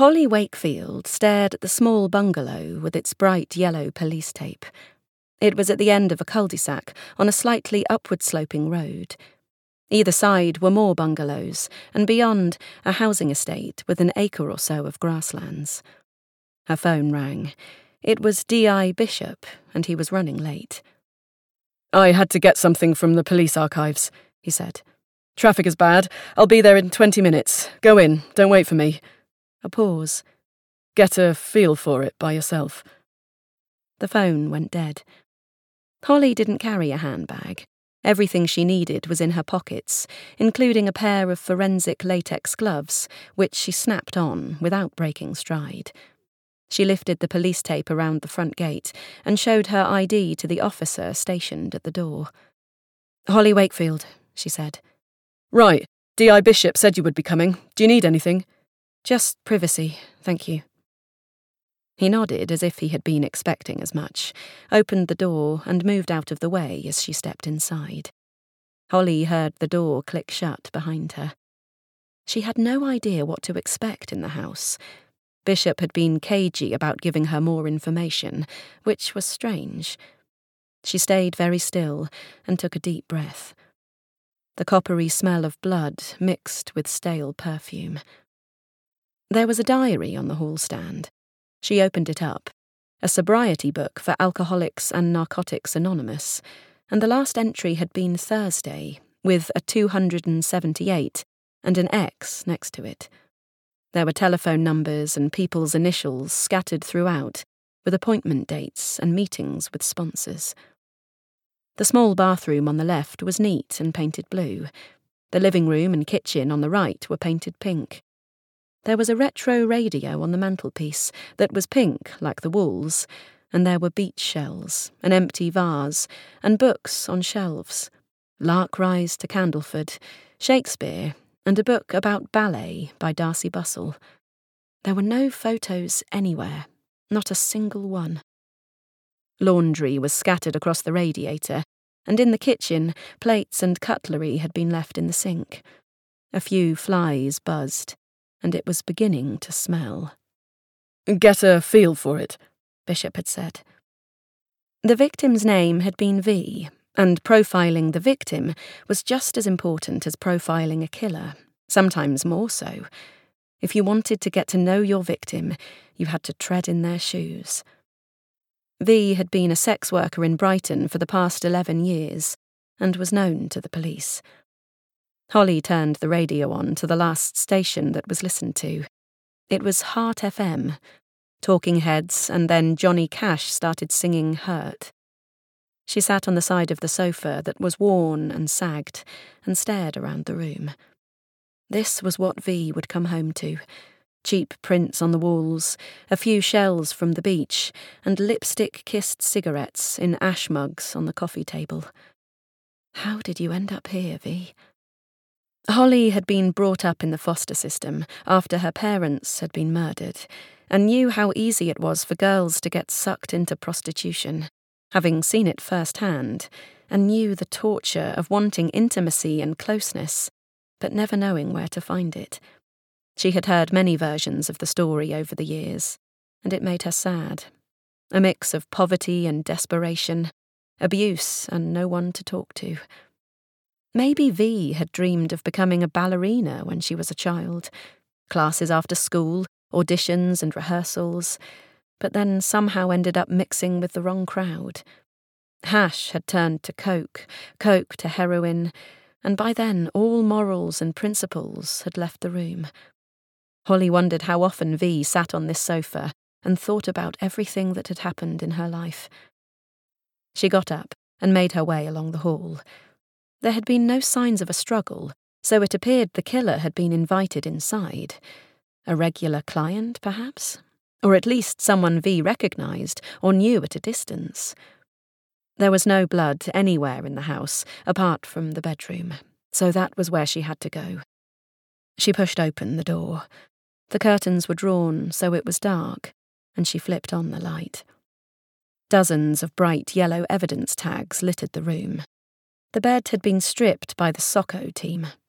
Holly Wakefield stared at the small bungalow with its bright yellow police tape. It was at the end of a cul de sac on a slightly upward sloping road. Either side were more bungalows, and beyond, a housing estate with an acre or so of grasslands. Her phone rang. It was D.I. Bishop, and he was running late. I had to get something from the police archives, he said. Traffic is bad. I'll be there in 20 minutes. Go in. Don't wait for me. A pause. Get a feel for it by yourself. The phone went dead. Holly didn't carry a handbag. Everything she needed was in her pockets, including a pair of forensic latex gloves, which she snapped on without breaking stride. She lifted the police tape around the front gate and showed her ID to the officer stationed at the door. Holly Wakefield, she said. Right. D.I. Bishop said you would be coming. Do you need anything? Just privacy, thank you. He nodded as if he had been expecting as much, opened the door, and moved out of the way as she stepped inside. Holly heard the door click shut behind her. She had no idea what to expect in the house. Bishop had been cagey about giving her more information, which was strange. She stayed very still and took a deep breath. The coppery smell of blood mixed with stale perfume. There was a diary on the hall stand. She opened it up. A sobriety book for Alcoholics and Narcotics Anonymous, and the last entry had been Thursday, with a 278 and an X next to it. There were telephone numbers and people's initials scattered throughout, with appointment dates and meetings with sponsors. The small bathroom on the left was neat and painted blue. The living room and kitchen on the right were painted pink. There was a retro radio on the mantelpiece that was pink like the walls, and there were beach shells, an empty vase, and books on shelves. Lark Rise to Candleford, Shakespeare, and a book about ballet by Darcey Bussell. There were no photos anywhere, not a single one. Laundry was scattered across the radiator, and in the kitchen, plates and cutlery had been left in the sink. A few flies buzzed and it was beginning to smell. Get a feel for it, Bishop had said. The victim's name had been V, and profiling the victim was just as important as profiling a killer, sometimes more so. If you wanted to get to know your victim, you had to tread in their shoes. V had been a sex worker in Brighton for the past 11 years and was known to the police. Holly turned the radio on to the last station that was listened to. It was Heart FM. Talking Heads, and then Johnny Cash started singing Hurt. She sat on the side of the sofa that was worn and sagged and stared around the room. This was what V would come home to cheap prints on the walls, a few shells from the beach, and lipstick kissed cigarettes in ash mugs on the coffee table. How did you end up here, V? Holly had been brought up in the foster system after her parents had been murdered, and knew how easy it was for girls to get sucked into prostitution, having seen it firsthand, and knew the torture of wanting intimacy and closeness, but never knowing where to find it. She had heard many versions of the story over the years, and it made her sad. A mix of poverty and desperation, abuse and no one to talk to. Maybe V had dreamed of becoming a ballerina when she was a child. Classes after school, auditions and rehearsals, but then somehow ended up mixing with the wrong crowd. Hash had turned to coke, coke to heroin, and by then all morals and principles had left the room. Holly wondered how often V sat on this sofa and thought about everything that had happened in her life. She got up and made her way along the hall. There had been no signs of a struggle, so it appeared the killer had been invited inside. A regular client, perhaps? Or at least someone V recognised or knew at a distance. There was no blood anywhere in the house, apart from the bedroom, so that was where she had to go. She pushed open the door. The curtains were drawn, so it was dark, and she flipped on the light. Dozens of bright yellow evidence tags littered the room. The bed had been stripped by the SOCO team,